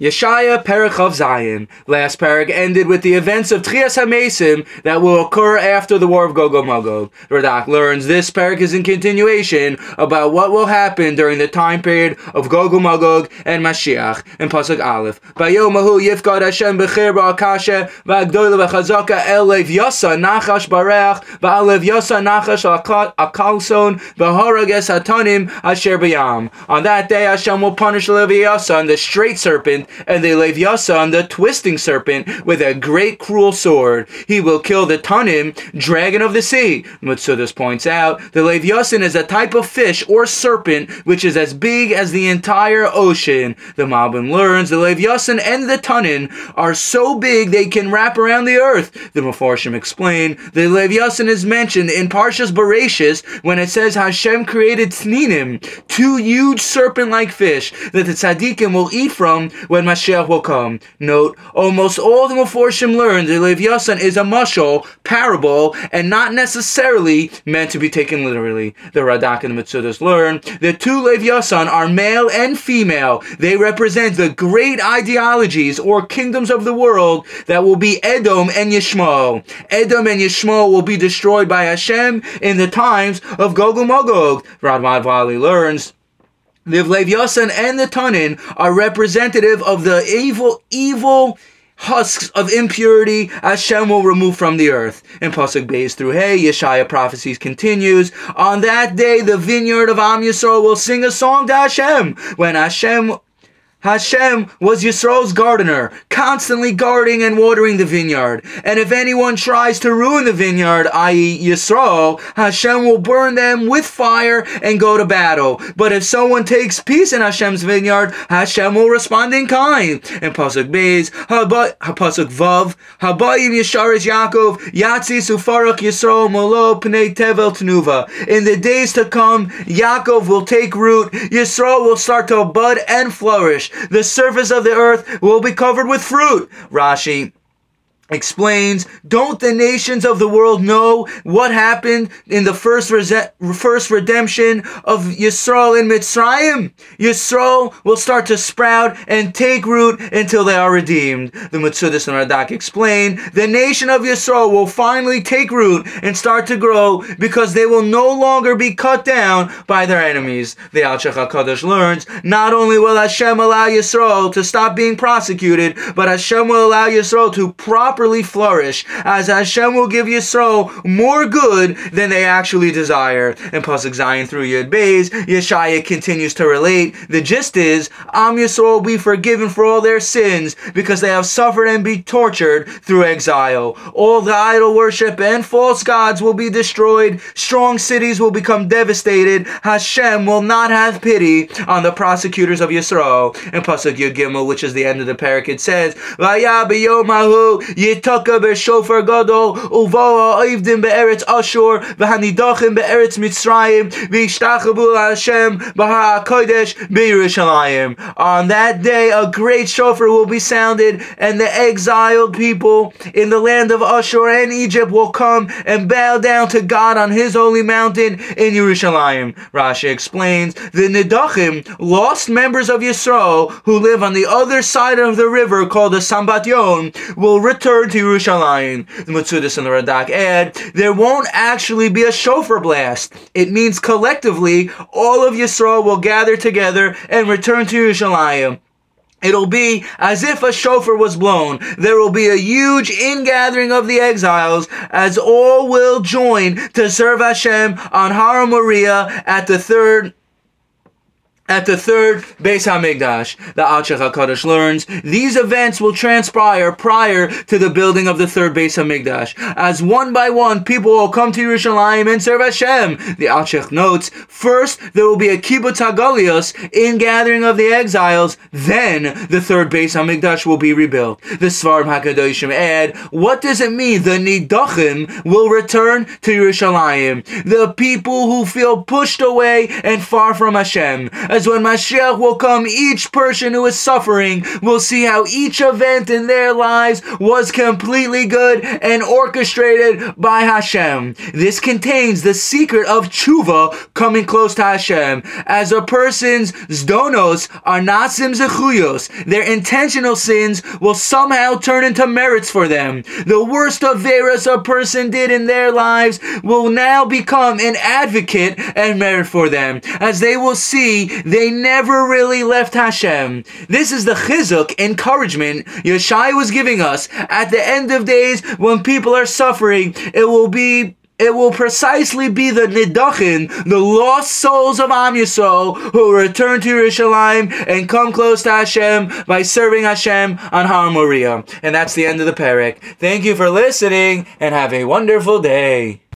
Yeshaya of Zion. Last parak ended with the events of Trias HaMesim that will occur after the War of Gog Magog. Radak learns this parak is in continuation about what will happen during the time period of Gog Magog and Mashiach in Pasuk Aleph. Bayomahu Yifgad Hashem Bechir Ba'akasha Va'agdoyle V'chazaka Elev Yasa Nachash Bareach Va'alev Yasa Nachash Akalson V'horages Hatanim Asher Bayam. On that day Hashem will punish Levi Yasa and the straight serpent and they lay Yasan, the twisting serpent, with a great cruel sword. He will kill the Tanim, dragon of the sea. Mitzudas points out, the Leviathan is a type of fish or serpent which is as big as the entire ocean. The Malbim learns the Leviathan and the Tanin are so big they can wrap around the earth. The Mefarshim explain, the Leviathan is mentioned in Parshas Bereshis when it says Hashem created Tninim, two huge serpent-like fish that the tzaddikim will eat from when when Mashiach will come. Note, almost all the Meforshim learn that Leviathan is a mashal, parable, and not necessarily meant to be taken literally. The Radak and the Mitzudas learn the two Leviathan are male and female. They represent the great ideologies or kingdoms of the world that will be Edom and Yishmael. Edom and Yishmael will be destroyed by Hashem in the times of Gog and Magog. Radmad Vali learns the Leviathan and the Tanin are representative of the evil, evil husks of impurity Hashem will remove from the earth. In Pasuk Beis through Hey, Yeshaya prophecies continues. On that day, the vineyard of Am Yisrael will sing a song to Hashem. When Hashem Hashem was Yisroel's gardener, constantly guarding and watering the vineyard. And if anyone tries to ruin the vineyard, i.e. Yisroel, Hashem will burn them with fire and go to battle. But if someone takes peace in Hashem's vineyard, Hashem will respond in kind. In Pasuk Beis, Pasuk Vav, Habayim Yesharis Yaakov, Yatzi Sufarak Yisroel Molo Pnei Tevel Tnuva. In the days to come, Yaakov will take root, Yisroel will start to bud and flourish the surface of the earth will be covered with fruit. Rashi explains, don't the nations of the world know what happened in the first first redemption of Yisrael in Mitzrayim? Yisrael will start to sprout and take root until they are redeemed. The Mitzudas and Radak explain, the nation of Yisrael will finally take root and start to grow because they will no longer be cut down by their enemies. The Alshich HaKadosh learns, not only will Hashem allow Yisrael to stop being prosecuted, but Hashem will allow Yisrael to properly properly flourish, as Hashem will give Yisroel more good than they actually desire. And Pasuk Zayin through Yud Beis, Yeshaya continues to relate. The gist is, Am Yisroel will be forgiven for all their sins because they have suffered and be tortured through exile. All the idol worship and false gods will be destroyed. Strong cities will become devastated. Hashem will not have pity on the prosecutors of Yisroel. And Pasuk Yud Gimel, which is the end of the parak, it says, Yitaka b'shofar gadol uvo ha'ivdim be'eretz Ashur v'hanidachim be'eretz Mitzrayim Hashem b'har HaKodesh b'Yerushalayim. On that day, a great shofar will be sounded, and the exiled people in the land of Ashur and Egypt will come and bow down to God on His holy mountain in Yerushalayim. Rashi explains the Nidachim, lost members of Yisrael who live on the other side of the river called the Sambatyon, will return to Yerushalayim. The and the Radak add, there won't actually be a shofar blast. It means collectively, all of Yisrael will gather together and return to Yerushalayim. It'll be as if a shofar was blown. There will be a huge ingathering of the exiles as all will join to serve Hashem on Har Moriah at the third at the third Beis Hamikdash, the Alshich HaKadosh learns, these events will transpire prior to the building of the third Beis Hamikdash. As one by one, people will come to Yerushalayim and serve Hashem. The Alshich notes, first, there will be a Kibbutz HaGalios, in gathering of the exiles, then the third Beis Hamikdash will be rebuilt. The Svarim HaKadoshim add, what does it mean? The Nidachim will return to Yerushalayim. The people who feel pushed away and far from Hashem as when Mashiach will come, each person who is suffering will see how each event in their lives was completely good and orchestrated by Hashem. This contains the secret of tshuva coming close to Hashem. As a person's zdonos are not zechuyos, their intentional sins will somehow turn into merits for them. The worst of veras a person did in their lives will now become an advocate and merit for them, as they will see they never really left Hashem. This is the chizuk, encouragement Yeshaya was giving us at the end of days when people are suffering. It will be it will precisely be the nidachim, the lost souls of Am Yisrael, who return to Yerushalayim and come close to Hashem by serving Hashem on Har Moriah. And that's the end of the parak. Thank you for listening and have a wonderful day.